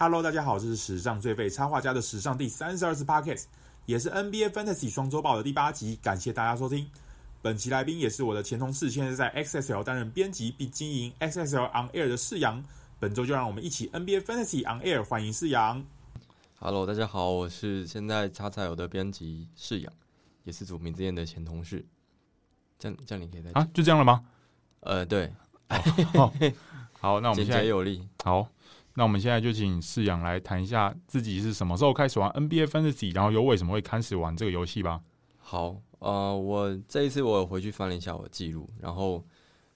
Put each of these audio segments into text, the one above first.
Hello，大家好，这是史上最废插画家的史上第三十二次 Podcast，也是 NBA Fantasy 双周报的第八集。感谢大家收听。本期来宾也是我的前同事，现在在 XSL 担任编辑并经营 XSL On Air 的世阳。本周就让我们一起 NBA Fantasy On Air，欢迎世阳。Hello，大家好，我是现在 XXL 的编辑世阳，也是组名之宴的前同事。这样这样你可以再啊，就这样了吗？呃，对。哦、好，那我们现在简洁有力。好。那我们现在就请士阳来谈一下自己是什么时候开始玩 NBA Fantasy，然后又为什么会开始玩这个游戏吧。好，呃，我这一次我有回去翻了一下我的记录，然后，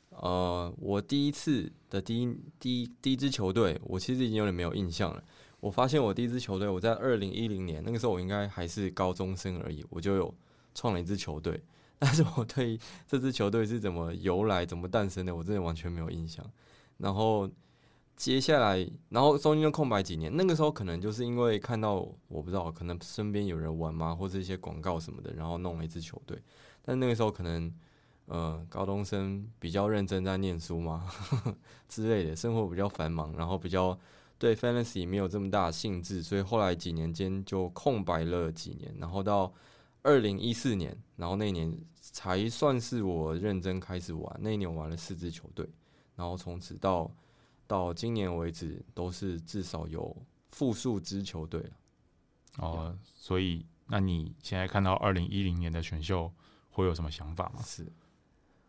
呃，我第一次的第一第一第一支球队，我其实已经有点没有印象了。我发现我第一支球队，我在二零一零年那个时候，我应该还是高中生而已，我就有创了一支球队，但是我对这支球队是怎么由来、怎么诞生的，我真的完全没有印象。然后。接下来，然后中间就空白几年。那个时候可能就是因为看到我不知道，可能身边有人玩嘛，或者一些广告什么的，然后弄了一支球队。但那个时候可能，呃，高中生比较认真在念书嘛呵呵之类的，生活比较繁忙，然后比较对 fantasy 没有这么大的兴致，所以后来几年间就空白了几年。然后到二零一四年，然后那年才算是我认真开始玩。那一年我玩了四支球队，然后从此到。到今年为止，都是至少有复数支球队哦，所以那你现在看到二零一零年的选秀会有什么想法吗？是，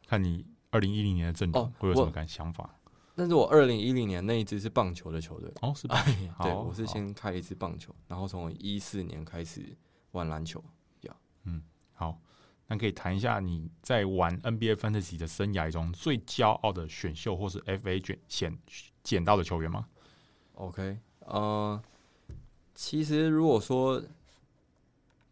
看你二零一零年的阵容会有什么感想法？但是我二零一零年那一支是棒球的球队哦，是吧？对，我是先开一支棒球，然后从一四年开始玩篮球。嗯，好。可以谈一下你在玩 NBA Fantasy 的生涯中最骄傲的选秀或是 FA 选选捡到的球员吗？OK，呃，其实如果说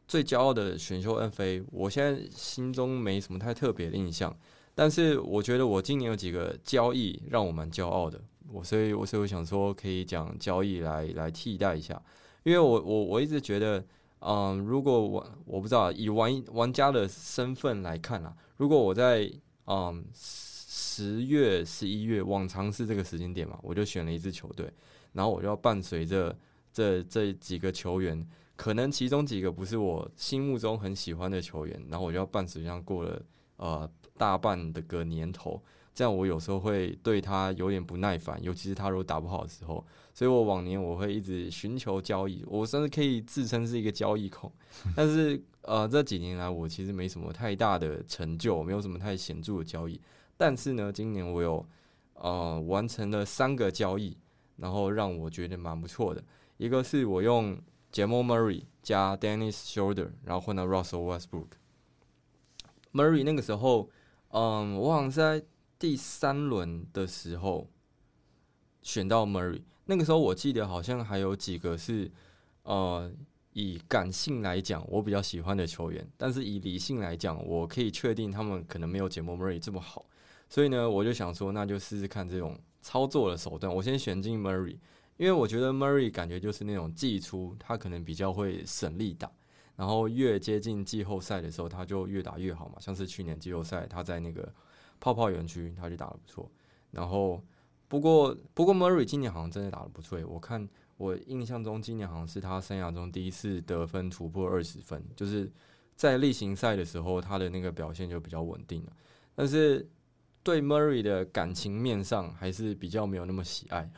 最骄傲的选秀 FA，我现在心中没什么太特别的印象，但是我觉得我今年有几个交易让我蛮骄傲的，我所以我所以我想说可以讲交易来来替代一下，因为我我我一直觉得。嗯，如果我我不知道以玩玩家的身份来看啊，如果我在嗯十月十一月往常是这个时间点嘛，我就选了一支球队，然后我就要伴随着这这几个球员，可能其中几个不是我心目中很喜欢的球员，然后我就要伴随这样过了呃大半的个年头。这样我有时候会对他有点不耐烦，尤其是他如果打不好的时候，所以我往年我会一直寻求交易，我甚至可以自称是一个交易控。但是呃这几年来我其实没什么太大的成就，没有什么太显著的交易。但是呢，今年我有呃完成了三个交易，然后让我觉得蛮不错的。一个是我用 Jamal Murray 加 Dennis Schroeder，然后换到 Russell Westbrook。Murray 那个时候，嗯，我好像是在。第三轮的时候选到 Murray，那个时候我记得好像还有几个是呃以感性来讲我比较喜欢的球员，但是以理性来讲，我可以确定他们可能没有 Jamal Murray 这么好，所以呢，我就想说那就试试看这种操作的手段。我先选进 Murray，因为我觉得 Murray 感觉就是那种季初他可能比较会省力打，然后越接近季后赛的时候他就越打越好嘛，像是去年季后赛他在那个。泡泡园区，他就打得不错。然后，不过不过，Murray 今年好像真的打得不错。我看我印象中，今年好像是他生涯中第一次得分突破二十分，就是在例行赛的时候，他的那个表现就比较稳定了。但是对 Murray 的感情面上，还是比较没有那么喜爱。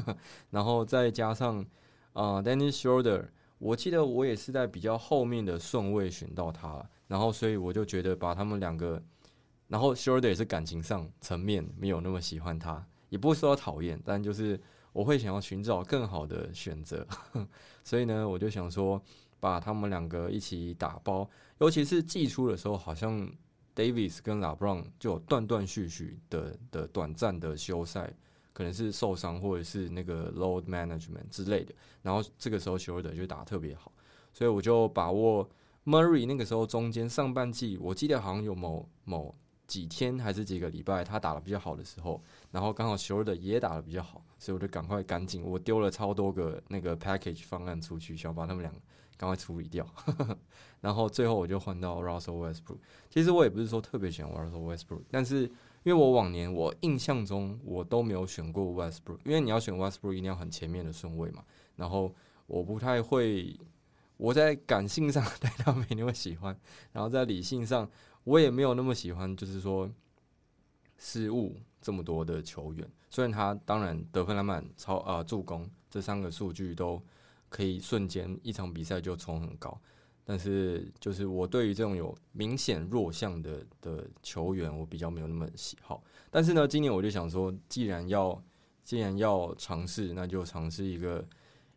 然后再加上啊、Dennis Schroeder，我记得我也是在比较后面的顺位选到他，然后所以我就觉得把他们两个。然后 Schroeder 也是感情上层面没有那么喜欢他，也不会说讨厌，但就是我会想要寻找更好的选择，所以呢，我就想说把他们两个一起打包，尤其是季初的时候，好像 Davis 跟 LaBron 就有断断续续的的短暂的休赛，可能是受伤或者是那个 load management 之类的，然后这个时候 Schroeder 就打得特别好，所以我就把握 Murray 那个时候中间上半季，我记得好像有某某。几天还是几个礼拜，他打得比较好的时候，然后刚好希尔德也打得比较好，所以我就赶快赶紧，我丢了超多个那个 package 方案出去，想把他们俩赶快处理掉。然后最后我就换到 Russell Westbrook。其实我也不是说特别喜欢 Russell Westbrook，但是因为我往年我印象中我都没有选过 Westbrook，因为你要选 Westbrook 一定要很前面的顺位嘛。然后我不太会，我在感性上 对他没那么喜欢，然后在理性上我也没有那么喜欢，就是说失误这么多的球员。虽然他当然得分、篮板、超啊助攻这三个数据都可以瞬间一场比赛就冲很高。但是，就是我对于这种有明显弱项的的球员，我比较没有那么喜好。但是呢，今年我就想说，既然要既然要尝试，那就尝试一个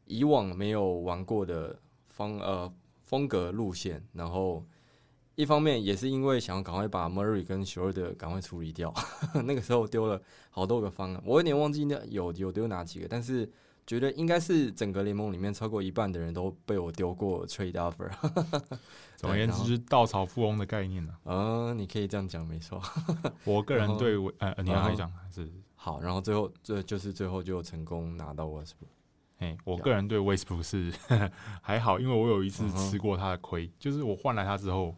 以往没有玩过的方呃风格路线。然后，一方面也是因为想要赶快把 Murray 跟 Schroeder 赶快处理掉。那个时候丢了好多个方案，我有点忘记那有有丢哪几个，但是。觉得应该是整个联盟里面超过一半的人都被我丢过 trade offer。总而言之，是稻草富翁的概念呢。嗯，你可以这样讲，没错。我个人对呃，你要讲还是好，然后最后这就是最后就成功拿到 Westbrook。哎，我个人对 Westbrook 是还好，因为我有一次吃过他的亏，就是我换来他之后，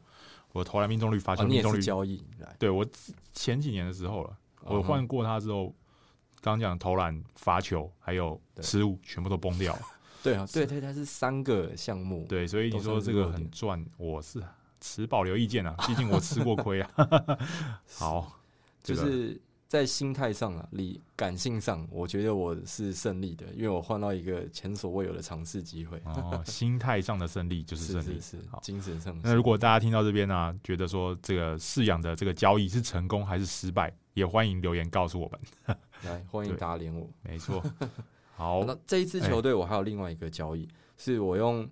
我投篮命中率、罚球命中率交易。对，我前几年的时候了，我换过他之后。刚讲投篮、罚球还有失误，全部都崩掉了。对啊，对对，它是三个项目。对，所以你说这个很赚，我是持保留意见啊。毕竟我吃过亏啊。好，就是在心态上啊，理感性上，我觉得我是胜利的，因为我换到一个前所未有的尝试机会。哦，心态上的胜利就是胜利，是，精神上。那如果大家听到这边呢，啊，觉得说这个饲养的这个交易是成功还是失败，也欢迎留言告诉我们。来，欢迎打脸我。没错，好。那这一支球队，我还有另外一个交易，欸、是我用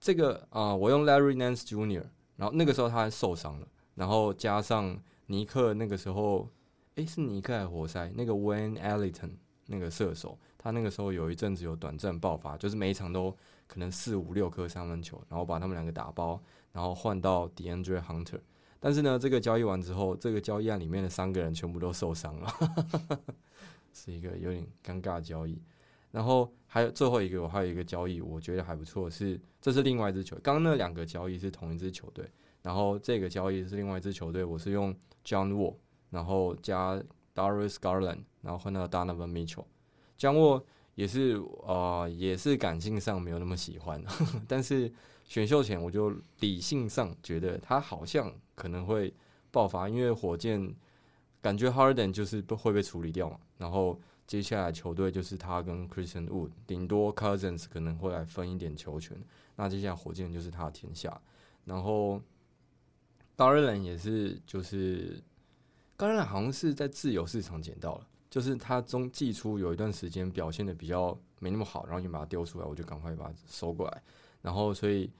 这个啊、呃，我用 Larry Nance Jr.，然后那个时候他还受伤了，然后加上尼克那个时候，哎、欸，是尼克还活塞？那个 Wayne Ellington 那个射手，他那个时候有一阵子有短暂爆发，就是每一场都可能四五六颗三分球，然后把他们两个打包，然后换到 DeAndre Hunter。但是呢，这个交易完之后，这个交易案里面的三个人全部都受伤了。是一个有点尴尬的交易，然后还有最后一个，我还有一个交易，我觉得还不错，是这是另外一支球。刚刚那两个交易是同一支球队，然后这个交易是另外一支球队，我是用 John Wall，然后加 Darius Garland，然后换到 Donovan Mitchell。江沃也是啊、呃，也是感性上没有那么喜欢，但是选秀前我就理性上觉得他好像可能会爆发，因为火箭。感觉 Harden 就是会被处理掉嘛，然后接下来球队就是他跟 Christian Wood，顶多 Cousins 可能会来分一点球权，那接下来火箭就是他的天下。然后 Garland 也是，就是 Garland 好像是在自由市场捡到了，就是他中季初有一段时间表现的比较没那么好，然后就把它丢出来，我就赶快把它收过来，然后所以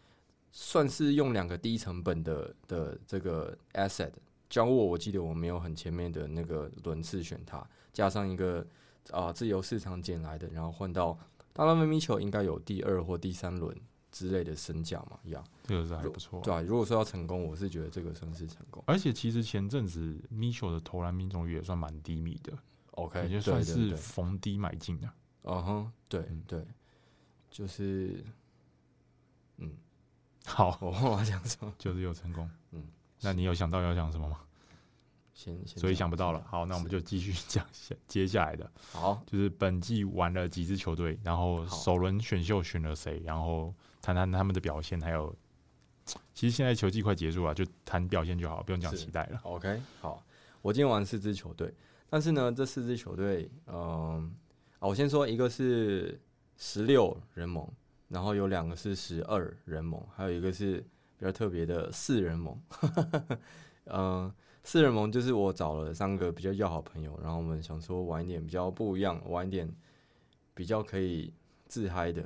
算是用两个低成本的的这个 asset。交我，我记得我没有很前面的那个轮次选它，加上一个啊、自由市场捡来的，然后换到当然，米球应该有第二或第三轮之类的身价嘛，一样，这个是还不错。对啊，如果说要成功，我是觉得这个算是成功。而且其实前阵子 m i c h e l 的投篮命中率也算蛮低迷的，OK，也就算是逢低买进的。嗯哼，对对，就是嗯，好，我忘了讲什么，就是有成功，嗯。那你有想到要讲什么吗？先，先所以想不到了。好，那我们就继续讲下接下来的。好，就是本季玩了几支球队，然后首轮选秀选了谁，然后谈谈他们的表现，还有，其实现在球季快结束了，就谈表现就好，不用讲期待了。OK，好，我今天玩四支球队，但是呢，这四支球队，嗯，啊，我先说一个是十六人盟，然后有两个是十二人盟，还有一个是。比较特别的四人盟，嗯，四人盟就是我找了三个比较要好朋友，然后我们想说玩一点比较不一样，玩一点比较可以自嗨的，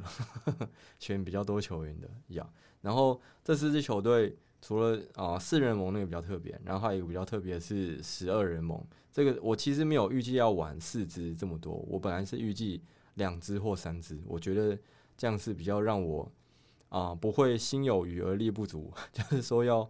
选比较多球员的一样。然后这四支球队除了啊四人盟那个比较特别，然后还有一个比较特别是十二人盟。这个我其实没有预计要玩四支这么多，我本来是预计两支或三支，我觉得这样是比较让我。啊，不会心有余而力不足，就是说要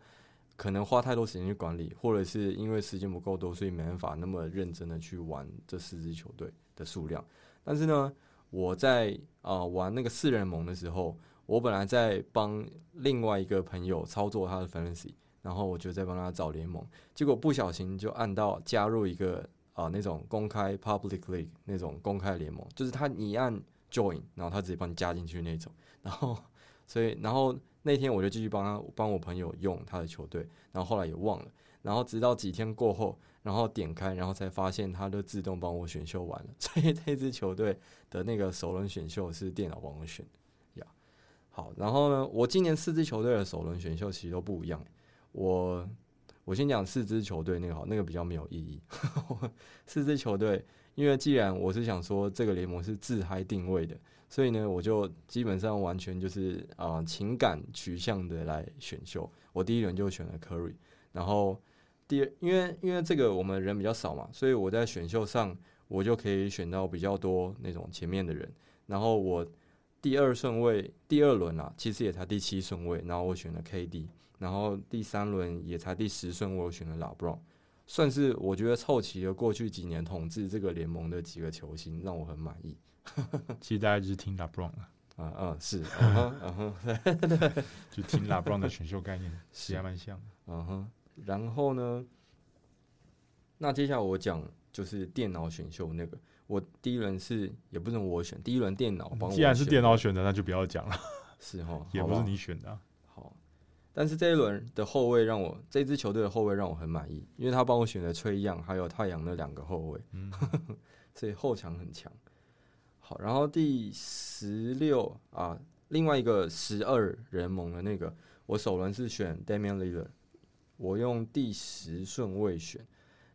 可能花太多时间去管理，或者是因为时间不够多，所以没办法那么认真的去玩这四支球队的数量。但是呢，我在啊玩那个四人盟的时候，我本来在帮另外一个朋友操作他的 fantasy，然后我就在帮他找联盟，结果不小心就按到加入一个啊、呃、那种公开 public league 那种公开联盟，就是他你按 join，然后他直接帮你加进去那种，然后所以然后那天我就继续帮他帮我朋友用他的球队，然后后来也忘了，然后直到几天过后，然后点开，然后才发现它都自动帮我选秀完了，所以这支球队的那个首轮选秀是电脑帮我选的呀。好，然后呢，我今年四支球队的首轮选秀其实都不一样。我我先讲四支球队那个好，那个比较没有意义。四支球队，因为既然我是想说这个联盟是自嗨定位的，所以呢，我就基本上完全就是啊、情感取向的来选秀。我第一轮就选了 Curry，然后。第二，因为因为这个我们人比较少嘛，所以我在选秀上我就可以选到比较多那种前面的人。然后我第二顺位，第二轮啊，其实也才第七顺位，然后我选了 KD。然后第三轮也才第十顺位，我选了 LeBron，算是我觉得凑齐了过去几年统治这个联盟的几个球星，让我很满意。其实大家就是听 LeBron 啊，嗯嗯是，嗯哼嗯哼，就听 LeBron 的选秀概念，其实还蛮像的，嗯哼。然后呢，那接下来我讲就是电脑选秀那个，我第一轮是也不是我选，第一轮电脑帮我。既然是电脑选的，那就不要讲了。是哈，也不是你选的啊。好，但是这一轮的后卫让我这支球队的后卫让我很满意，因为他帮我选了崔样还有太阳的两个后卫，嗯，所以后场很强。好，然后第十六啊，另外一个十二人盟的那个，我首轮是选 Damian Lillard。我用第十顺位选，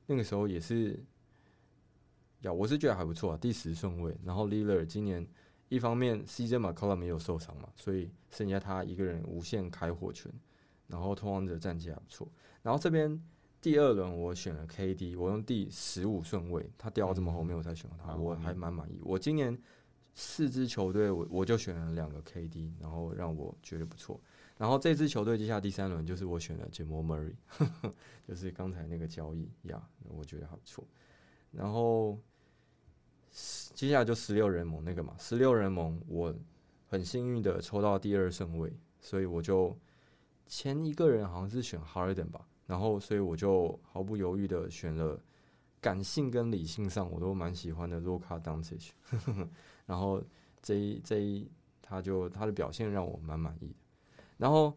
那个时候也是，呀，我是觉得还不错啊，第十顺位。然后 Lillard 今年一方面 CJ McCollum 没有受伤嘛，所以剩下他一个人无限开火权。然后拓荒者战绩还不错。然后这边第二轮我选了 KD，我用第十五顺位，他掉到这么后面，我才选了他，我还蛮满意。我今年四支球队，我我就选了两个 KD，然后让我觉得不错。然后这支球队接下来第三轮就是我选了 j a m a Murray，就是刚才那个交易呀我觉得还不错。然后接下来就十六人盟那个嘛，十六人盟我很幸运的抽到第二顺位，所以我就前一个人好像是选 Harden 吧，然后所以我就毫不犹豫的选了感性跟理性上我都蛮喜欢的 Luka Doncic，然后这一这一他就他的表现让我蛮满意的。然后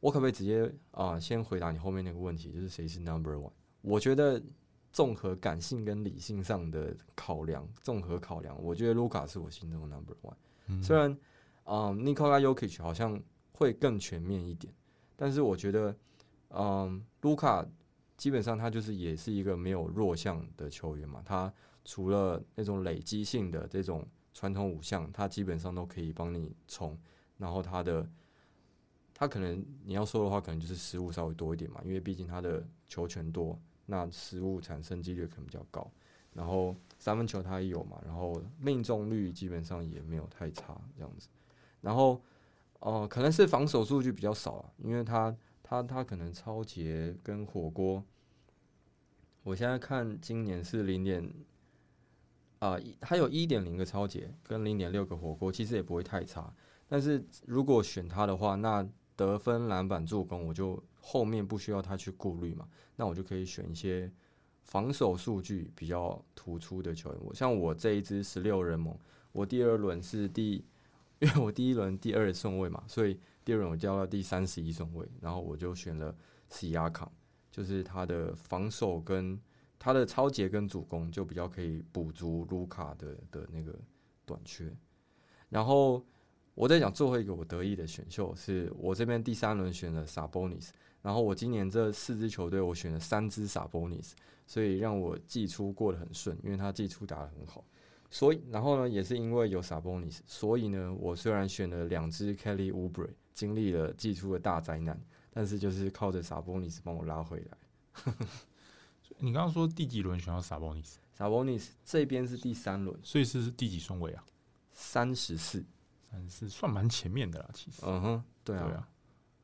我可不可以直接啊、呃，先回答你后面那个问题，就是谁是 Number One？我觉得综合感性跟理性上的考量，综合考量，我觉得卢卡是我心中的 Number One。嗯、虽然啊，Nikola Jokic 好像会更全面一点，但是我觉得，嗯，卢卡基本上他就是也是一个没有弱项的球员嘛。他除了那种累积性的这种传统五项，他基本上都可以帮你冲，然后他的。他可能你要说的话，可能就是失误稍微多一点嘛，因为毕竟他的球权多，那失误产生几率可能比较高。然后三分球他也有嘛，然后命中率基本上也没有太差这样子。然后哦、可能是防守数据比较少啊，因为他他他可能超节跟火锅，我现在看今年是零点啊，他有一点零个超节跟零点六个火锅，其实也不会太差。但是如果选他的话，那得分、篮板、助攻，我就后面不需要他去顾虑嘛，那我就可以选一些防守数据比较突出的球员。我像我这一支十六人盟，我第二轮是第，因为我第一轮第二顺位嘛，所以第二轮我掉到第三十一顺位，然后我就选了西亚康，就是他的防守跟他的抄截跟主攻就比较可以补足卢卡的的那个短缺，然后。我在讲最后一个我得意的选秀，是我这边第三轮选了 Sabonis，然后我今年这四支球队我选了三支 Sabonis，所以让我季初过得很顺，因为他季初打得很好，所以然后呢也是因为有 Sabonis，所以呢我虽然选了两支 Kelly Oubre，经历了季初的大灾难，但是就是靠着 Sabonis 帮我拉回来。你刚刚说第几轮选到 Sabonis？Sabonis 这边是第三轮，所以是是第几顺位啊？三十四。但是算蛮前面的啦，其实。嗯哼，对啊，对啊，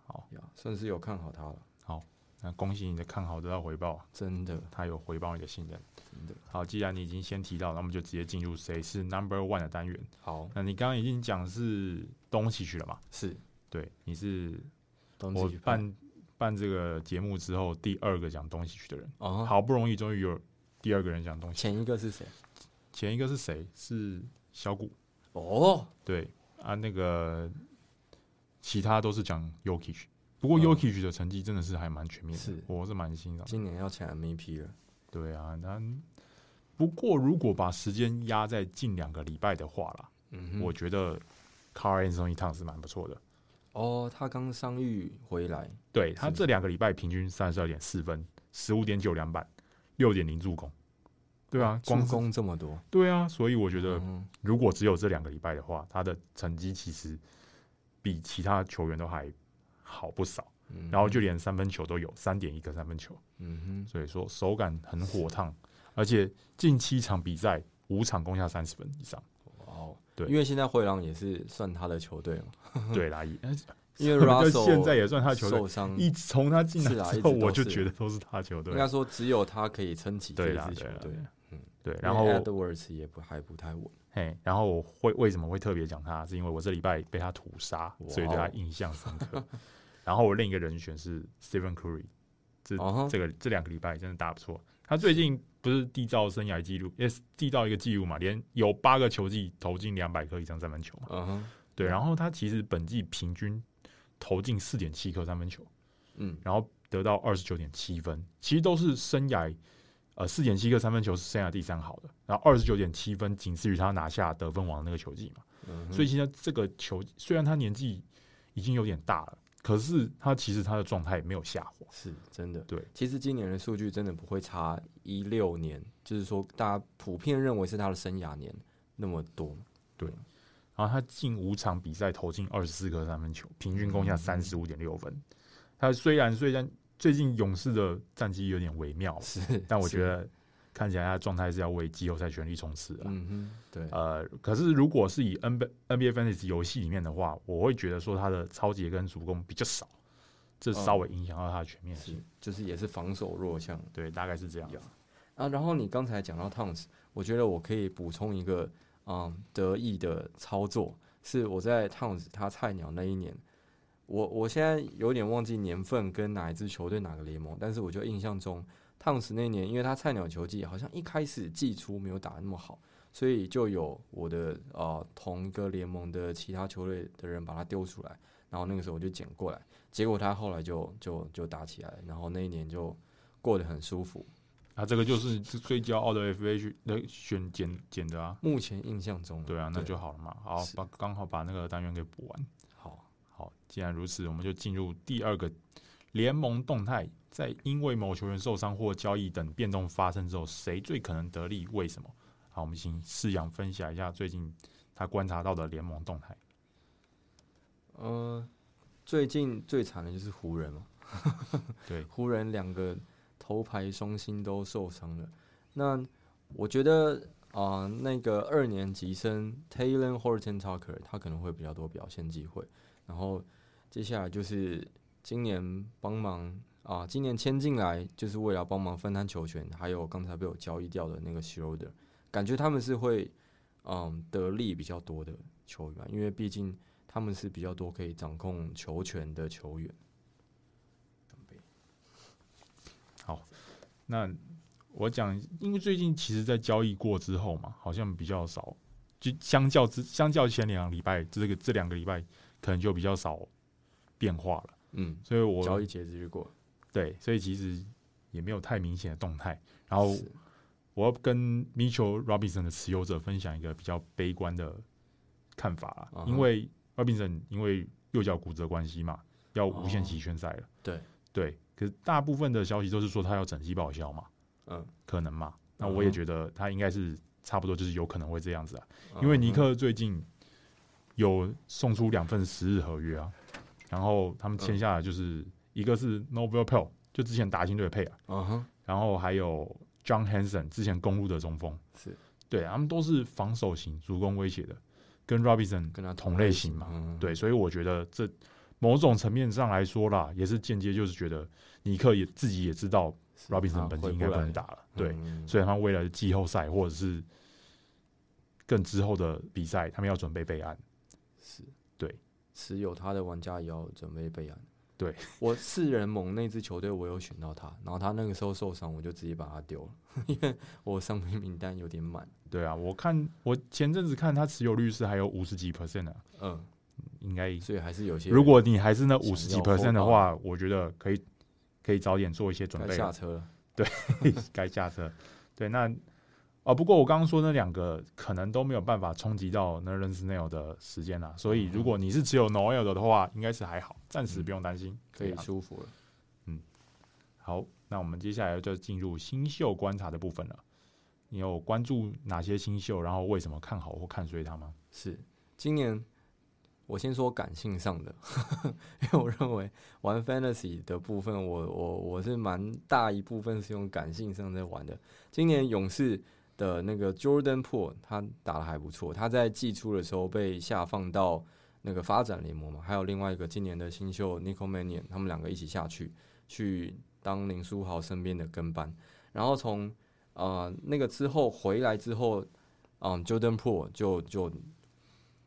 好，算是有看好他了。好，那恭喜你的看好得到回报啊！真的，他有回报你的信任。真的。好，既然你已经先提到，那我们就直接进入谁是 Number One 的单元。好，那你刚刚已经讲是东西去了嘛？是，对，你是东契奇半办这个节目之后第二个讲东西去的人。哦，好不容易终于有第二个人讲东西。前一个是谁？前一个是谁？是小谷。哦，对啊，那个其他都是讲 Jokic，不过 Jokic 的成绩真的是还蛮全面的，是我是蛮欣赏。今年要抢 MVP 了。对啊，那不过如果把时间压在近两个礼拜的话啦，嗯，我觉得 Karl-Anthony Towns 是蛮不错的。哦，他刚伤愈回来，对他这两个礼拜平均三十二点四分，十五点九篮板，六点零助攻。对啊，光攻这么多。对啊，所以我觉得如果只有这两个礼拜的话，他的成绩其实比其他球员都还好不少。嗯、然后就连三分球都有三点一个三分球。嗯哼，所以说手感很火烫，而且近七场比赛五场攻下三十分以上。哦，对，因为现在灰狼也是算他的球队嘛。对啦，因为 Russell 现在也算他球队，受伤一从他进来之后，我就觉得都是他球队。应该说只有他可以撑起这支球队。对，然后 Edwards 也不还不太稳。嘿，然后我会为什么会特别讲他？是因为我这礼拜被他屠杀，所以对他印象深刻。然后我另一个人选是 Stephen Curry，这、uh huh. 这个这两个礼拜真的打不错。他最近不是缔造生涯纪录，也是缔造一个纪录嘛，连有八个球季投进两百颗以上三分球嘛。Uh huh. 对，然后他其实本季平均投进四点七颗三分球，嗯，然后得到二十九点七分，其实都是生涯。呃，四点七个三分球是生涯第三好的，然后二十九点七分仅次于他拿下得分王的那个球季嘛。嗯、所以现在这个球虽然他年纪已经有点大了，可是他其实他的状态没有下滑，是真的。对，其实今年的数据真的不会差一六年，就是说大家普遍认为是他的生涯年那么多。对，然后他近五场比赛投进二十四颗三分球，平均攻下三十五点六分。嗯、他虽然虽然。最近勇士的战绩有点微妙，是，但我觉得看起来他的状态是要为季后赛全力冲刺了。嗯哼，对。呃，可是如果是以 NBA NBA Fantasy 游戏里面的话，我会觉得说他的超级跟助攻比较少，这稍微影响到他的全面性，嗯，就是也是防守弱项。对，大概是这样。啊，然后你刚才讲到 Towns，我觉得我可以补充一个嗯得意的操作，是我在 Towns 他菜鸟那一年。我我现在有点忘记年份跟哪一支球队哪个联盟，但是我就印象中汤斯那年，因为他菜鸟球季好像一开始季初没有打那么好，所以就有我的呃同一个联盟的其他球队的人把他丢出来，然后那个时候我就捡过来，结果他后来就就就打起来，然后那一年就过得很舒服。啊，这个就是最骄傲的 FA 的选捡捡的啊。目前印象中，对啊，那就好了嘛。好，把刚好把那个单元给补完。好，既然如此，我们就进入第二个联盟动态。在因为某球员受伤或交易等变动发生之后，谁最可能得利？为什么？好，我们请士阳分享一下最近他观察到的联盟动态。呃，最近最惨的就是湖人嘛。对，湖人两个头牌双星都受伤了。那我觉得啊、呃，那个二年级生 Talen Horton-Tucker 他可能会比较多表现机会。然后接下来就是今年帮忙啊，今年签进来就是为了帮忙分摊球权，还有刚才被我交易掉的那个 Schroeder，感觉他们是会嗯得利比较多的球员，因为毕竟他们是比较多可以掌控球权的球员。好，那我讲，因为最近其实，在交易过之后嘛，好像比较少，就相较之相较前两个礼拜，这个这两个礼拜。可能就比较少变化了，嗯，所以我交易截止日过，对，所以其实也没有太明显的动态。然后我要跟 Mitchell Robinson 的持有者分享一个比较悲观的看法，啊、因为 Robinson 因为右脚骨折关系嘛，要无限期缺赛了，哦、对。对。可是大部分的消息都是说他要整季报销嘛，嗯，可能嘛。那我也觉得他应该是差不多，就是有可能会这样子啊，因为尼克最近。有送出两份十日合约啊，然后他们签下来就是一个是 Norvel Pelle，就之前打金队的配啊，嗯哼，然后还有 John Hanson 之前公路的中锋，是。对，他们都是防守型、主攻威胁的，跟 Robinson 跟他同类型嘛，嗯、对，所以我觉得这某种层面上来说啦，也是间接就是觉得尼克也自己也知道 Robinson 本季应该不能打了，对，所以他们未来的季后赛或者是更之后的比赛，他们要准备备案。是。对，持有他的玩家也要准备备案。对，我四人盟那支球队我有选到他，然后他那个时候受伤，我就直接把他丢了，因为我伤病名单有点满。对啊，我看我前阵子看他持有率是还有五十几 percent 的，嗯，应该所以还是有些。如果你还是那五十几 percent 的话，我觉得可以可以早点做一些准备。该下车了，对，该下车。对，那。哦，不过我刚刚说那两个可能都没有办法冲击到 Nerlens Noel 的时间啦，所以如果你是只有 Noel 的的话，应该是还好，暂时不用担心，可以舒服了。嗯，好，那我们接下来就进入新秀观察的部分了。你有关注哪些新秀？然后为什么看好或看衰他吗？是今年我先说感性上的，因为我认为玩 Fantasy 的部分我，我我我是蛮大一部分是用感性上在玩的。今年勇士。的那个 Jordan p o o l 他打得还不错。他在季初的时候被下放到那个发展联盟嘛，还有另外一个今年的新秀 Nico Mannion，他们两个一起下去去当林书豪身边的跟班。然后从呃那个之后回来之后，嗯、，Jordan p o o l 就就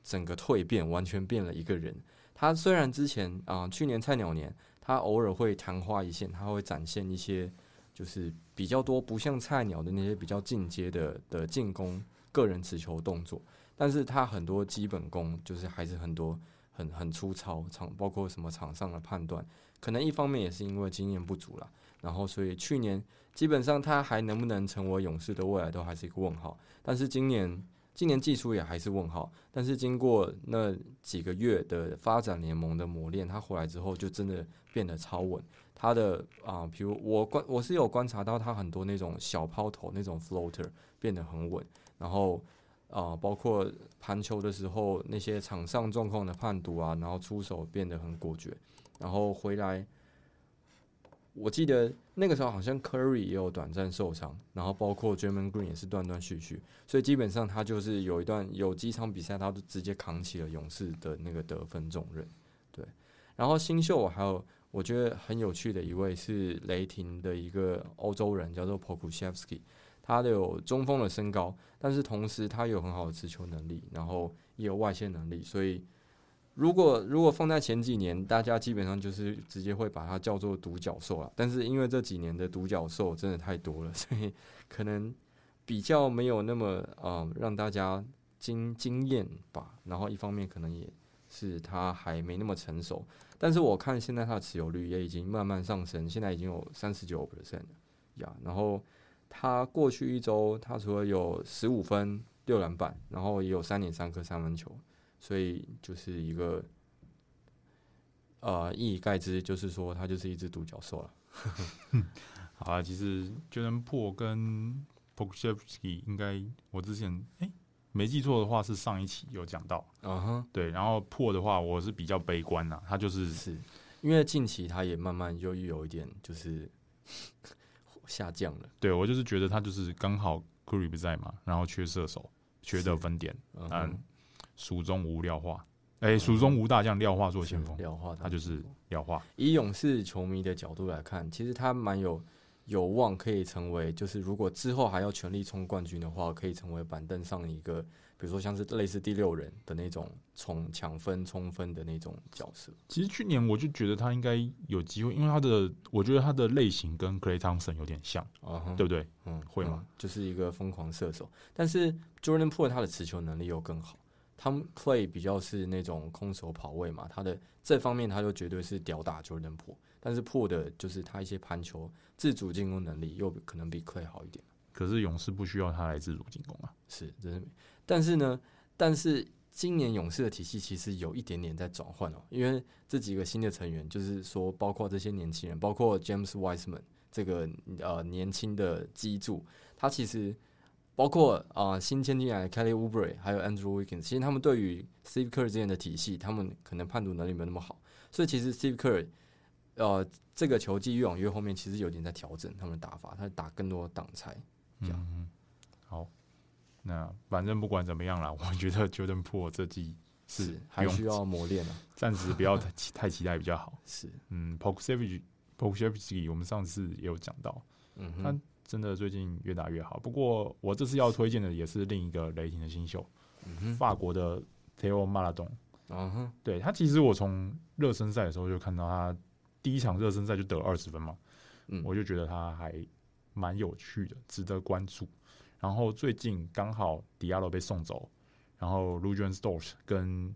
整个蜕变，完全变了一个人。他虽然之前啊、去年菜鸟年，他偶尔会昙花一现，他会展现一些。就是比较多不像菜鸟的那些比较进阶的的进攻个人持球动作，但是他很多基本功就是还是很多很很粗糙，场包括什么场上的判断，可能一方面也是因为经验不足了，然后所以去年基本上他还能不能成为勇士的未来都还是一个问号，但是今年今年技术也还是问号，但是经过那几个月的发展联盟的磨练，他回来之后就真的变得超稳。他的啊，比如我观我是有观察到他很多那种小抛投那种 floater 变得很稳，然后啊，包括盘球的时候那些场上状况的判读啊，然后出手变得很果决，然后回来，我记得那个时候好像 Curry 也有短暂受伤，然后包括 Draymond Green 也是断断续续，所以基本上他就是有一段有几场比赛，他都直接扛起了勇士的那个得分重任，对，然后新秀还有。我觉得很有趣的一位是雷霆的一个欧洲人，叫做 Pokusevski，他的有中锋的身高，但是同时他有很好的持球能力，然后也有外线能力，所以如果如果放在前几年，大家基本上就是直接会把他叫做独角兽了。但是因为这几年的独角兽真的太多了，所以可能比较没有那么啊、呃、让大家惊惊艳吧。然后一方面可能也是他还没那么成熟。但是我看现在他的持有率也已经慢慢上升，现在已经有三十九 percent 了呀。然后他过去一周，他除了有十五分、六篮板，然后也有三点三颗三分球，所以就是一个呃一以概之，就是说他就是一只独角兽了。好啊，其实 Jordan p o 跟 Pokusevski 应该我之前哎。没记错的话，是上一期有讲到，嗯哼，对。然后破的话，我是比较悲观呐，他就是是因为近期他也慢慢又有一点就是 下降了。对，我就是觉得他就是刚好 Curry 不在嘛，然后缺射手，缺得分点，嗯，蜀中无廖化，哎，蜀中无大将，廖化做前锋，廖化他就是廖化。以勇士球迷的角度来看，其实他蛮有。有望可以成为，就是如果之后还要全力冲冠军的话，可以成为板凳上一个，比如说像是类似第六人的那种冲抢分、冲分的那种角色。其实去年我就觉得他应该有机会，因为他的，我觉得他的类型跟 Clay Thompson 有点像，uh huh, 对不对？嗯，会吗？嗯，就是一个疯狂射手，但是 Jordan Poole 他的持球能力又更好。他们 Clay 比较是那种空手跑位嘛，他的这方面他就绝对是吊打 Jordan Poole。但是 Poole 的就是他一些盘球自主进攻能力又可能比 Klay 好一点。可是勇士不需要他来自主进攻啊。是，真是。但是呢，但是今年勇士的体系其实有一点点在转换哦，因为这几个新的成员，就是说包括这些年轻人，包括 James Wiseman 这个呃年轻的基柱，他其实包括啊、呃、新签进来的 Kelly Oubre 还有 Andrew Wiggins，其实他们对于 Steve Kerr 之间的体系，他们可能判读能力没有那么好，所以其实 Steve Kerr。呃，这个球技越往越后面，其实有点在调整他们的打法，他打更多挡拆。这样、嗯，好，那反正不管怎么样啦，我觉得 Jordan Poole 这季是，是还需要磨练啊，暂时不要太太期待比较好。是，嗯，Pokusevski，Pokusevski 我们上次也有讲到，嗯，他真的最近越打越好。不过我这次要推荐的也是另一个雷霆的新秀，嗯哼，法国的 Theo Maladon。嗯哼，对他其实我从热身赛的时候就看到他。第一场热身赛就得了二十分嘛，嗯，我就觉得他还蛮有趣的，值得关注。然后最近刚好迪亚罗被送走，然后 Luguentz Dort 跟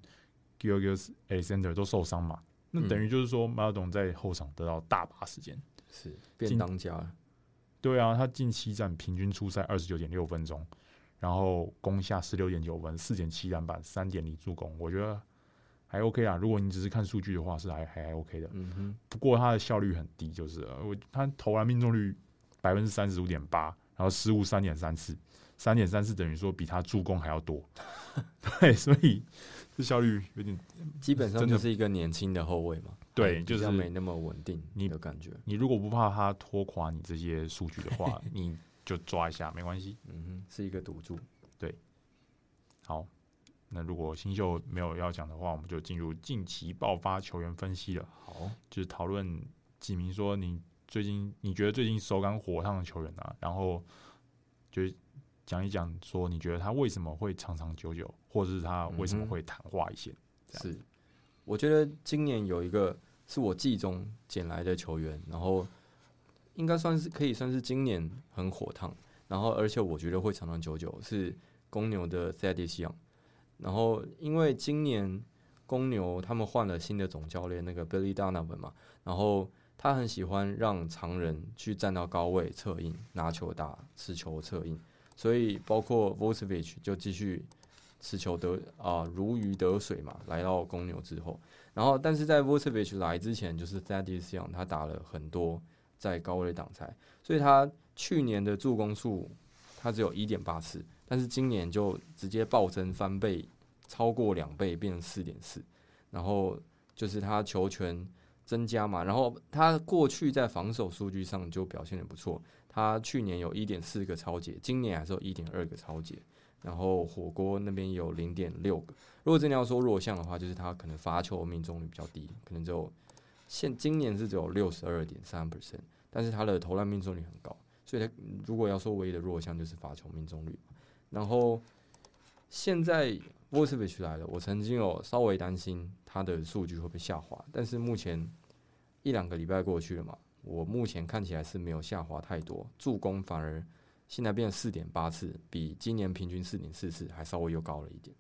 Gilgeous-Alexander 都受伤嘛，那等于就是说马尔东在后场得到大把时间，是变当家。对啊，他近七战平均出赛二十九点六分钟，然后攻下十六点九分，四点七篮板，三点零助攻，我觉得还 OK 啊。如果你只是看数据的话，是还还还 OK 的。嗯哼。不过他的效率很低，就是我他投篮命中率百分之三十五点八。然后失误三点三次，三点三次等于说比他助攻还要多，对，所以这效率有点，基本上就是一个年轻的后卫嘛，对，就是没那么稳定，你的感觉你。你如果不怕他拖垮你这些数据的话，你就抓一下没关系，嗯哼，是一个赌注，对。好，那如果新秀没有要讲的话，我们就进入近期爆发球员分析了。好，就是讨论几名说你。最近你觉得最近手感火烫的球员啊，然后就讲一讲，说你觉得他为什么会长长久久，或者是他为什么会昙花一现？是，我觉得今年有一个是我季中捡来的球员，然后应该算是可以算是今年很火烫，然后而且我觉得会长长久久是公牛的 Thaddeus Young，然后因为今年公牛他们换了新的总教练那个 Billy Donovan 嘛，然后。他很喜欢让常人去站到高位策应，拿球打持球策应，所以包括 Vucevic 就继续持球得啊、如鱼得水嘛。来到公牛之后，然后但是在 Vucevic 来之前，就是 Thaddeus Young 他打了很多在高位挡拆，所以他去年的助攻数他只有一点八次，但是今年就直接暴增翻倍，超过两倍变成四点四，然后就是他球权。增加嘛，然后他过去在防守数据上就表现得不错。他去年有一点四个超节，今年还是有一点二个超节。然后火锅那边有零点六个。如果真的要说弱项的话，就是他可能罚球命中率比较低，可能只有现今年是只有六十二点三 percent，但是他的投篮命中率很高。所以他如果要说唯一的弱项就是罚球命中率。然后现在 Vucevic 来了，我曾经有稍微担心他的数据会被下滑，但是目前。一两个礼拜过去了嘛，我目前看起来是没有下滑太多，助攻反而现在变四点八次，比今年平均四点四次还稍微又高了一点。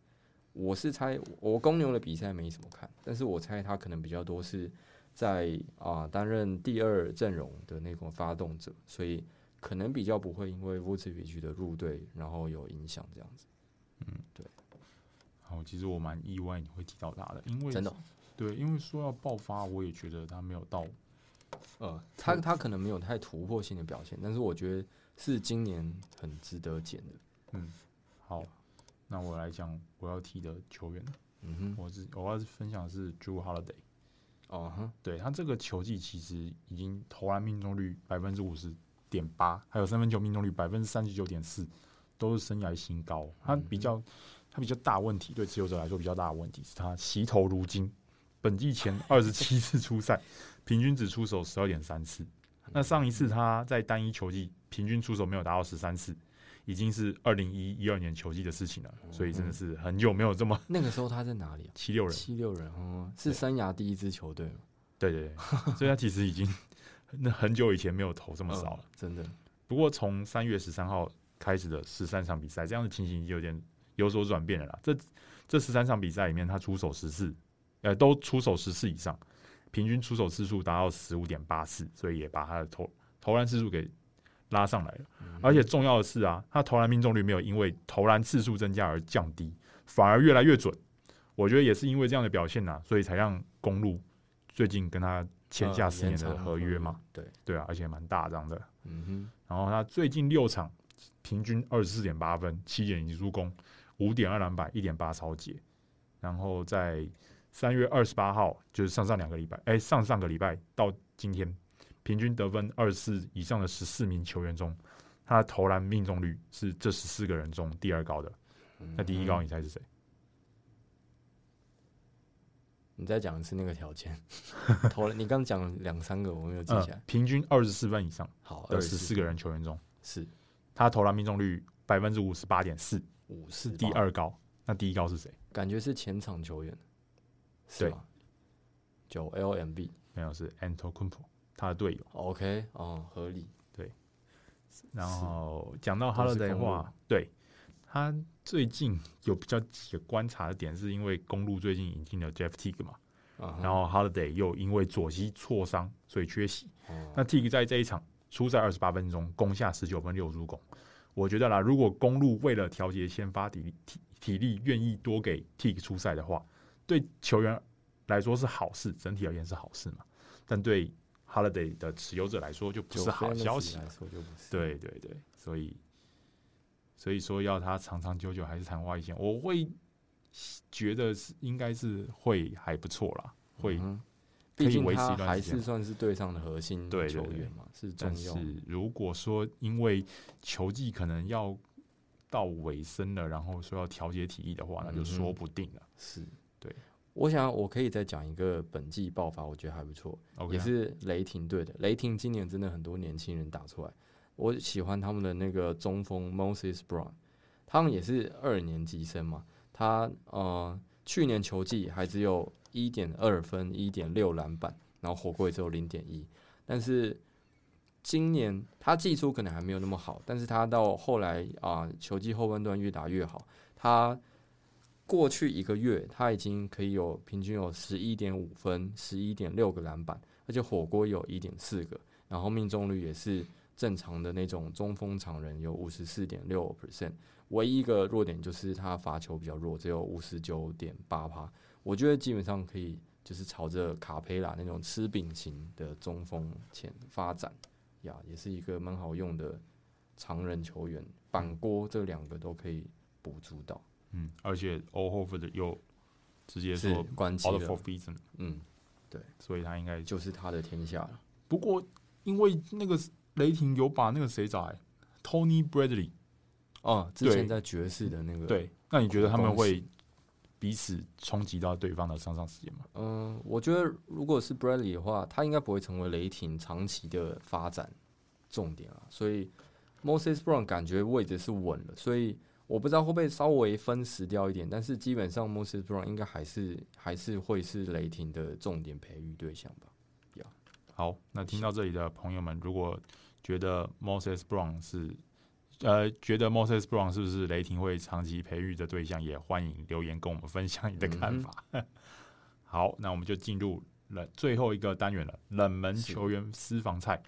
我是猜我公牛的比赛没什么看，但是我猜他可能比较多是在啊担任第二阵容的那种发动者，所以可能比较不会因为 Vucevic 的入队然后有影响这样子。嗯，对。好，其实我蛮意外你会提到他的，因为真的。对，因为说要爆发，我也觉得他没有到，呃，他他可能没有太突破性的表现，但是我觉得是今年很值得捡的。嗯，好，那我来讲我要踢的球员。嗯哼，我是我要分享的是 Drew Holiday。哦哼，对他这个球技其实已经投篮命中率百分之五十点八，还有三分球命中率百分之三十九点四，都是生涯新高。他比较、嗯、他比较大问题，对持有者来说比较大的问题是他惜投如金。本季前二十七次出赛，平均只出手十二点三次。那上一次他在单一球季平均出手没有达到十三次，已经是二零一一二年球季的事情了。所以真的是很久没有这么。那个时候他在哪里？七六人。七六人哦，是生涯第一支球队。对对对，所以他其实已经那很久以前没有投这么少了，真的。不过从三月十三号开始的十三场比赛，这样的情形有点有所转变了啦。这这十三场比赛里面，他出手十次。呃，都出手十次以上，平均出手次数达到十五点八次，所以也把他的投投篮次数给拉上来了。而且重要的是啊，他投篮命中率没有因为投篮次数增加而降低，反而越来越准。我觉得也是因为这样的表现呐、啊，所以才让公路最近跟他签下十年的合约嘛。对对啊，而且蛮大张的。嗯哼。然后他最近六场平均二十四点八分，七点一助攻，五点二篮板，一点八超截。然后在三月二十八号，就是上上两个礼拜，哎、欸，上上个礼拜到今天，平均得分二十四以上的十四名球员中，他的投篮命中率是这十四个人中第二高的。那第一高，你猜是谁？你再讲一次那个条件。投了，你刚讲两三个，我没有记起来。呃、平均二十四分以上，好，二十四个人球员中，是他投篮命中率百分之五十八点四，五是第二高。那第一高是谁？感觉是前场球员。对，九 LMB 没有是 Antetokounmpo，他的队友。OK，哦，合理。对。然后讲到 Holiday 的话，对，他最近有比较几个观察的点，是因为公路最近引进了 Jeff Teague 嘛，uh -huh. 然后 Holiday 又因为左膝挫伤，所以缺席。Uh -huh. 那 Teague 在这一场出赛二十八分钟，攻下十九分六助攻。我觉得啦，如果公路为了调节先发体力体体力，愿意多给 Teague 出赛的话，对球员来说是好事，整体而言是好事嘛。但对 Holiday 的持有者来说就不是好消息。对对对，所以所以说要他长长久久还是昙花一现，我会觉得是应该是会还不错啦，会。嗯毕竟他还是算是队上的核心球员嘛，是重要。但是如果说因为球技可能要到尾声了，然后说要调节体力的话，那就说不定了。嗯、是对，我想我可以再讲一个本季爆发，我觉得还不错，okay. 也是雷霆队的。雷霆今年真的很多年轻人打出来，我喜欢他们的那个中锋 Moses Brown，他们也是二年级生嘛，他呃去年球季还只有。一点二分，一点六篮板，然后火锅也只有零点一。但是今年他技术可能还没有那么好，但是他到后来啊，球季后半段越打越好。他过去一个月他已经可以有平均有十一点五分，十一点六个篮板，而且火锅有一点四个，然后命中率也是正常的那种中锋常人，有五十四点六 percent。唯一一个弱点就是他罚球比较弱，只有五十九点八趴。我觉得基本上可以，就是朝着卡佩拉那种吃饼型的中锋前发展呀，也是一个蛮好用的常人球员。板锅这两个都可以补足到。嗯，而且 Al Horford 又直接说关机了。嗯，对，所以他应该就是他的天下了。不过因为那个雷霆有把那个谁找来，Tony Bradley，哦，之前在爵士的那个。对，那你觉得他们会？彼此冲击到对方的上上时间吗？嗯，我觉得如果是 Bradley 的话，他应该不会成为雷霆长期的发展重点啊。所以 Moses Brown 感觉位置是稳了，所以我不知道会不会稍微分时掉一点，但是基本上 Moses Brown 应该还是还是会是雷霆的重点培育对象吧。呀，好，那听到这里的朋友们，如果觉得 Moses Brown 是呃，觉得 Moses Brown 是不是雷霆会长期培育的对象？也欢迎留言跟我们分享你的看法。嗯、好，那我们就进入了最后一个单元了——冷门球员私房菜。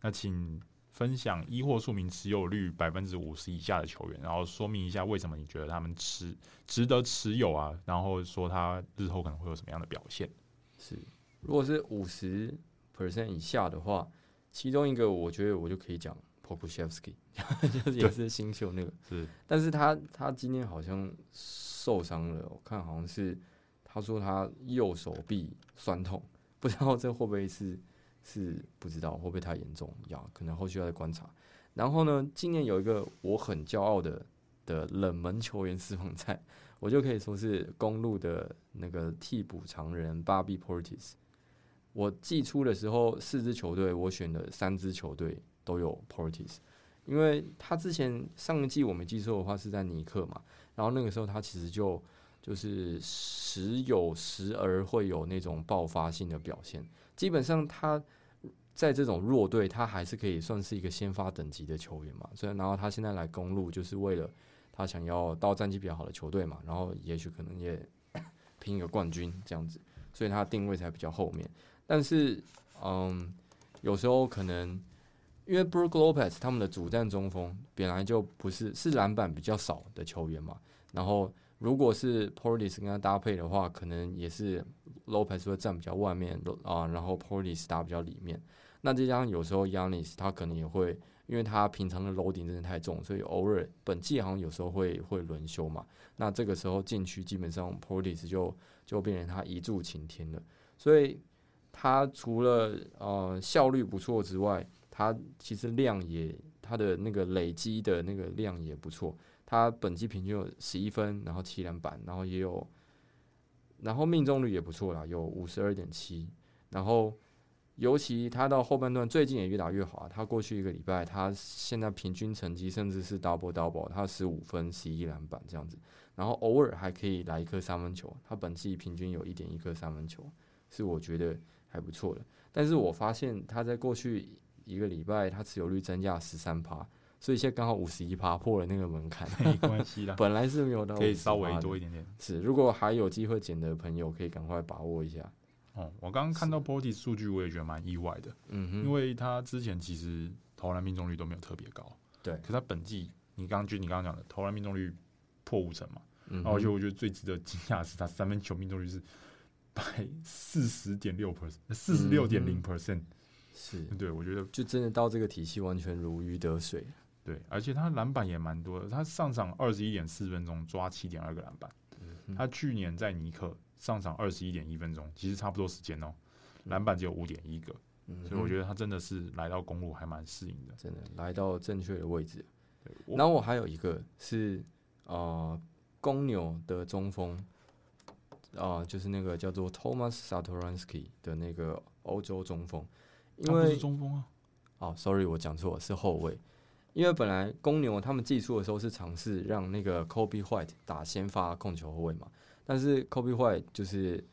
那请分享一或数名持有率百分之五十以下的球员，然后说明一下为什么你觉得他们持值得持有啊？然后说他日后可能会有什么样的表现？是，如果是五十 percent 以下的话，其中一个我觉得我就可以讲。Pokushevsky，就是也是新秀那个，是，但是他他今天好像受伤了，我看好像是他说他右手臂酸痛，不知道这会不会是是不知道会不会太严重要？可能后续要再观察。然后呢，今年有一个我很骄傲的的冷门球员私房菜，我就可以说是公路的那个替补常人 Bobby Portis。我季初的时候，四支球队我选了三支球队。都有 Portis，因为他之前上一季我没记错的话是在尼克嘛，然后那个时候他其实就就是时有时而会有那种爆发性的表现，基本上他在这种弱队他还是可以算是一个先发等级的球员嘛，所以然后他现在来公路就是为了他想要到战绩比较好的球队嘛，然后也许可能也 拼一个冠军这样子，所以他定位才比较后面，但是嗯，有时候可能。因为 Brook Lopez 他们的主战中锋本来就不是是篮板比较少的球员嘛，然后如果是 Portis 跟他搭配的话，可能也是 Lopez 会站比较外面啊，然后 Portis 打比较里面。那这样有时候 Giannis 他可能也会，因为他平常的 loading 真的太重，所以偶尔本季好像有时候会会轮休嘛。那这个时候禁区基本上 Portis 就就变成他一柱擎天了。所以他除了呃效率不错之外，他其实量也，他的那个累积的那个量也不错。他本季平均有十一分，然后七篮板，然后也有，然后命中率也不错啦，有五十二点七。然后尤其他到后半段最近也越打越好啊。他过去一个礼拜，他现在平均成绩甚至是 double double，他十五分十一篮板这样子。然后偶尔还可以来一颗三分球。他本季平均有一点一颗三分球，是我觉得。还不错的。但是我发现他在过去一个礼拜，他持有率增加十三趴，所以现在刚好五十一趴破了那个门槛，没关系啦，本来是没有到，可以稍微多一点点。是，如果还有机会捡的朋友，可以赶快把握一下。哦，我刚刚看到 Portis 数据，我也觉得蛮意外的。嗯哼，因为他之前其实投篮命中率都没有特别高，对。可是他本季，你刚就你刚刚讲的投篮命中率破五成嘛，嗯，而且我觉得最值得惊讶的是他三分球命中率是百四十点六 percent，四十六点零 percent，是。对，我觉得就真的到这个体系完全如鱼得水。对，而且他篮板也蛮多的，他上场二十一点四分钟抓七点二个篮板，嗯，他去年在尼克。上场二十一点一分钟，其实差不多时间哦、喔，篮板只有五点一个，所以我觉得他真的是来到公路还蛮适应的，真的来到正确的位置。然后我还有一个是呃公牛的中锋，啊、呃，就是那个叫做 Thomas Satoransky 的那个欧洲中锋，因为是中锋啊，哦，sorry，我讲错了，是后卫。因为本来公牛他们寄出的时候是尝试让那个 Kobe White 打先发控球后卫嘛。但是 Kobe White 就是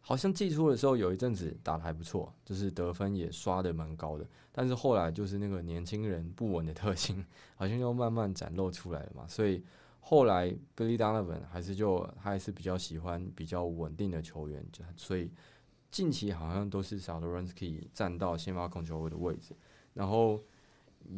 好像寄出的时候有一阵子打的还不错，就是得分也刷的蛮高的。但是后来就是那个年轻人不稳的特性，好像又慢慢展露出来了嘛。所以后来 Billy Donovan 还是就他还是比较喜欢比较稳定的球员，就所以近期好像都是 Sadoransky 站到先发控球后卫的位置，然后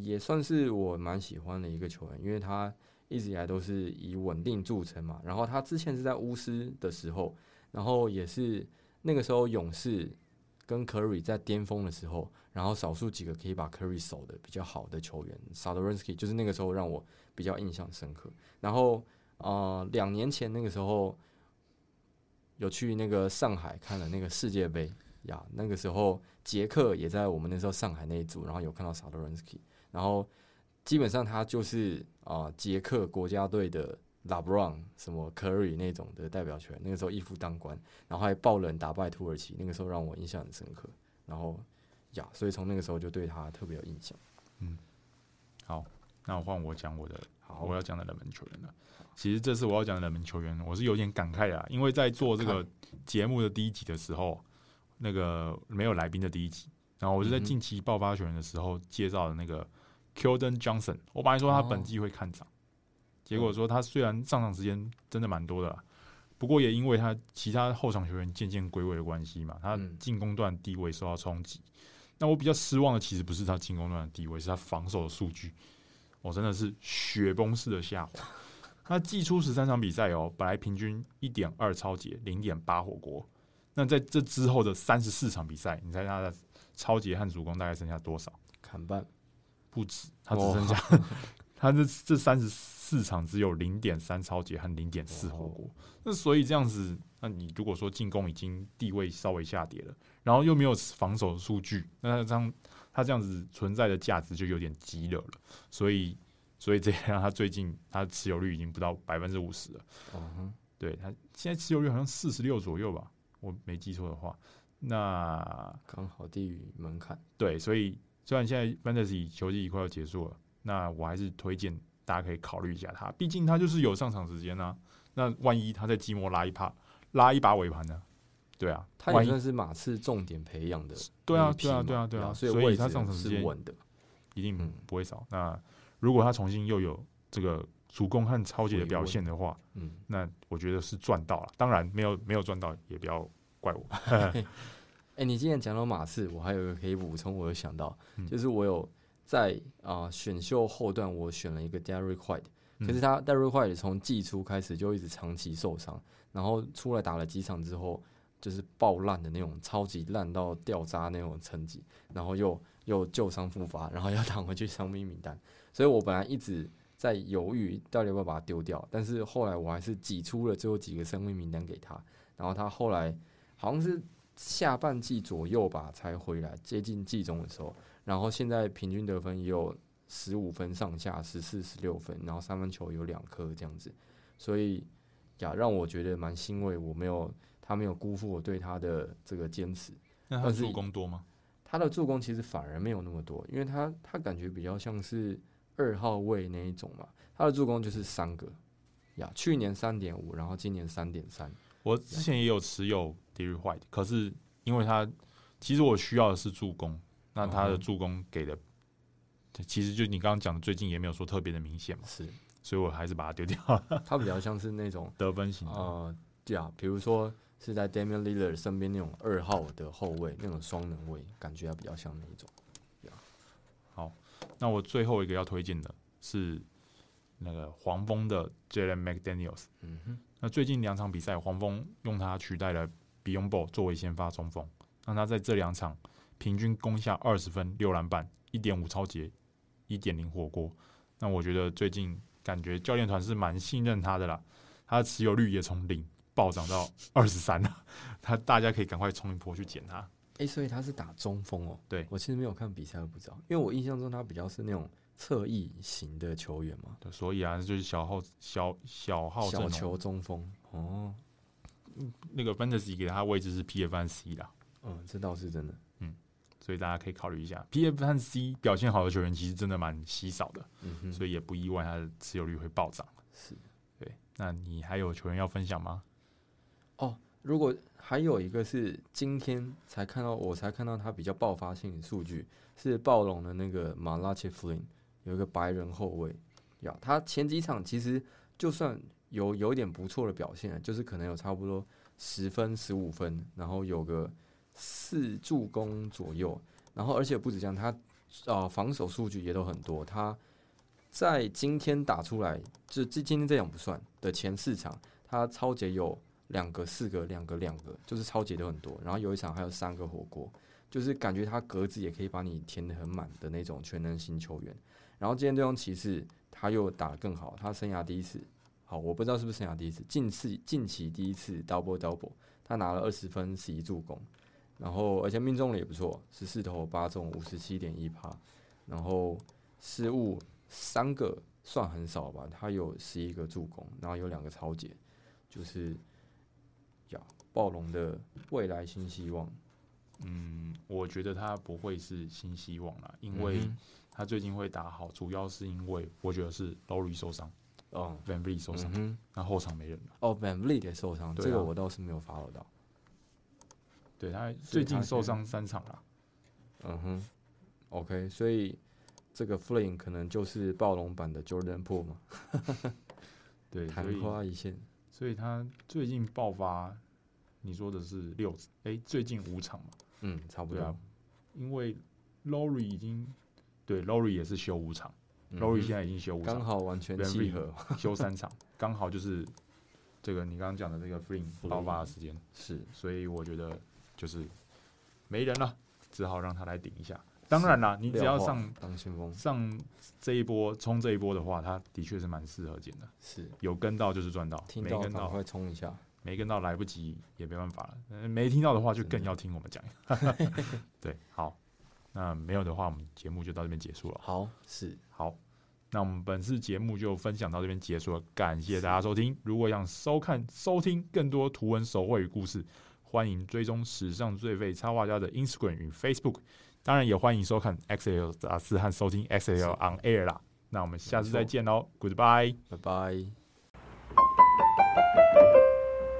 也算是我蛮喜欢的一个球员，因为他。一直以来都是以稳定著称嘛，然后他之前是在巫师的时候，然后也是那个时候勇士跟 Curry 在巅峰的时候，然后少数几个可以把 Curry 守的比较好的球员，Sadoransky 就是那个时候让我比较印象深刻。然后呃，两年前那个时候有去那个上海看了那个世界杯呀，那个时候杰克也在我们那时候上海那一组，然后有看到 Sadoransky，然后。基本上他就是啊，捷克国家队的 LeBron 什么 Curry 那种的代表权，那个时候一夫当关，然后还爆冷打败土耳其，那个时候让我印象很深刻。然后呀，所以从那个时候就对他特别有印象。嗯，好，那我换我讲我的，好，我要讲的冷门球员了。其实这次我要讲的冷门球员，我是有点感慨啊，因为在做这个节目的第一集的时候，那个没有来宾的第一集，然后我就在近期爆发球员的时候介绍的那个。Kildon Johnson，我本来说他本季会看涨，结果说他虽然上场时间真的蛮多的，不过也因为他其他后场球员渐渐归位的关系嘛，他进攻段地位受到冲击。那我比较失望的其实不是他进攻段的地位，是他防守的数据，我真的是雪崩式的下滑。他季初十三场比赛哦，本来平均一点二超节，零点八火锅。那在这之后的三十四场比赛，你猜他的超节和主攻大概剩下多少？砍半。不止，他只剩下 他这这三十四场只有零点三抄截和零点四火锅，那所以这样子，那你如果说进攻已经地位稍微下跌了，然后又没有防守数据，那这样他这样子存在的价值就有点激了了。所以，所以这样他最近他持有率已经不到百分之五十了。嗯，对他现在持有率好像四十六左右吧，我没记错的话，那刚好低于门槛。对，所以。虽然现在 Fantasy 球季快要结束了，那我还是推荐大家可以考虑一下他，毕竟他就是有上场时间呢、啊。那万一他在寂寞拉一帕，拉一把尾盘呢？对啊，他也算是马刺重点培养的。对啊，对啊，对啊，对啊，所以他上场时间稳的，一定不会少、嗯。那如果他重新又有这个主攻和超级的表现的话，嗯，那我觉得是赚到了。当然没有没有赚到，也不要怪我。哎、欸，你今天讲到马刺，我还有一个可以补充，我有想到，就是我有在啊、呃、选秀后段，我选了一个 Derrick White，可是他 Derrick White 从季初开始就一直长期受伤，然后出来打了几场之后，就是爆烂的那种，超级烂到掉渣那种成绩，然后又又旧伤复发，然后要躺回去伤兵名单，所以我本来一直在犹豫到底要不要把它丢掉，但是后来我还是挤出了最后几个伤兵名单给他，然后他后来好像是。下半季左右吧才回来，接近季中的时候，然后现在平均得分也有十五分上下，十四、十六分，然后三分球有两颗这样子，所以呀，让我觉得蛮欣慰，我没有他没有辜负我对他的这个坚持。那他助攻多吗？他的助攻其实反而没有那么多，因为他他感觉比较像是二号位那一种嘛，他的助攻就是三个呀，去年三点五，然后今年三点三。我之前也有持有 Derrick White，可是因为他其实我需要的是助攻，那他的助攻给的，嗯、其实就你刚刚讲的，最近也没有说特别的明显嘛，是，所以我还是把它丢掉了。他比较像是那种得分型呃，对啊，比如说是在 Damian Lillard 身边那种二号的后卫，那种双能卫，感觉还比较像那一种。好，那我最后一个要推荐的是那个黄蜂的 Jalen McDaniels。嗯哼，那最近两场比赛，黄蜂用他取代了 Biyombo 作为先发中锋。让他在这两场平均攻下二十分、六篮板、一点五超节、一点零火锅。那我觉得最近感觉教练团是蛮信任他的啦。他的持有率也从零暴涨到二十三了。他大家可以赶快冲一波去捡他。哎、欸，所以他是打中锋哦。对，我其实没有看比赛，我不知道，因为我印象中他比较是那种侧翼型的球员嘛。对，所以啊，就是小号小小号小球中锋哦。那个 Fantasy 给他的位置是 P F C 啦。嗯，这倒是真的。嗯，所以大家可以考虑一下，P F 和 C 表现好的球员其实真的蛮稀少的。嗯哼，所以也不意外他的持有率会暴涨。是，对。那你还有球员要分享吗？哦，如果还有一个是今天才看到，我才看到他比较爆发性的数据，是暴龙的那个 Malachi Flynn，有一个白人后卫。呀，他前几场其实就算有有一点不错的表现，就是可能有差不多十分、十五分，然后有个。四助攻左右，然后而且不止这样，他啊、呃、防守数据也都很多。他在今天打出来，就这今天这样不算的前四场，他超级有两个、四个、两个、两个，就是超级都很多。然后有一场还有三个火锅，就是感觉他格子也可以把你填得很满的那种全能型球员。然后今天这双骑士他又打得更好，他生涯第一次，好，我不知道是不是生涯第一次，近次近期第一次 double double，他拿了二十分十一助攻。然后，而且命中率也不错，十四投八中，五十七点一趴。然后失误三个算很少吧，他有十一个助攻，然后有两个超解，就是呀，暴龙的未来新希望。嗯，我觉得他不会是新希望了，因为他最近会打好，主要是因为我觉得是 Lowry 受伤，哦，VanVleet 受伤，那、嗯、后场没人了。哦，VanVleet 也受伤，啊、这个我倒是没有 follow 到。对他最近受伤三场了，嗯哼，OK，所以这个 Flynn 可能就是暴龙版的 Jordan Poole 嘛，对，昙花一现，所以他最近爆发，你说的是六，哎，最近五场嘛，嗯，差不多，啊、因为 Lowry 已经对 Lowry 也是休五场、嗯、，Lowry 现在已经休五场，刚好完全契合，休三场，刚好就是这个你刚刚讲的这个 Flynn 爆发的时间是，所以我觉得。就是没人了，只好让他来顶一下。当然啦，你只要上当先锋上这一波冲这一波的话，他的确是蛮适合捡的。是有跟到就是赚到，没跟到会冲一下，没跟到来不及也没办法了。没听到的话就更要听我们讲。对，好，那没有的话，我们节目就到这边结束了。好，是好，那我们本次节目就分享到这边结束了，感谢大家收听。如果想收看、收听更多图文手绘与故事。欢迎追踪史上最废插画家的 Instagram 与 Facebook，当然也欢迎收看 XL 杂志和收听 XL on Air 啦。那我们下次再见喽，Goodbye，拜拜。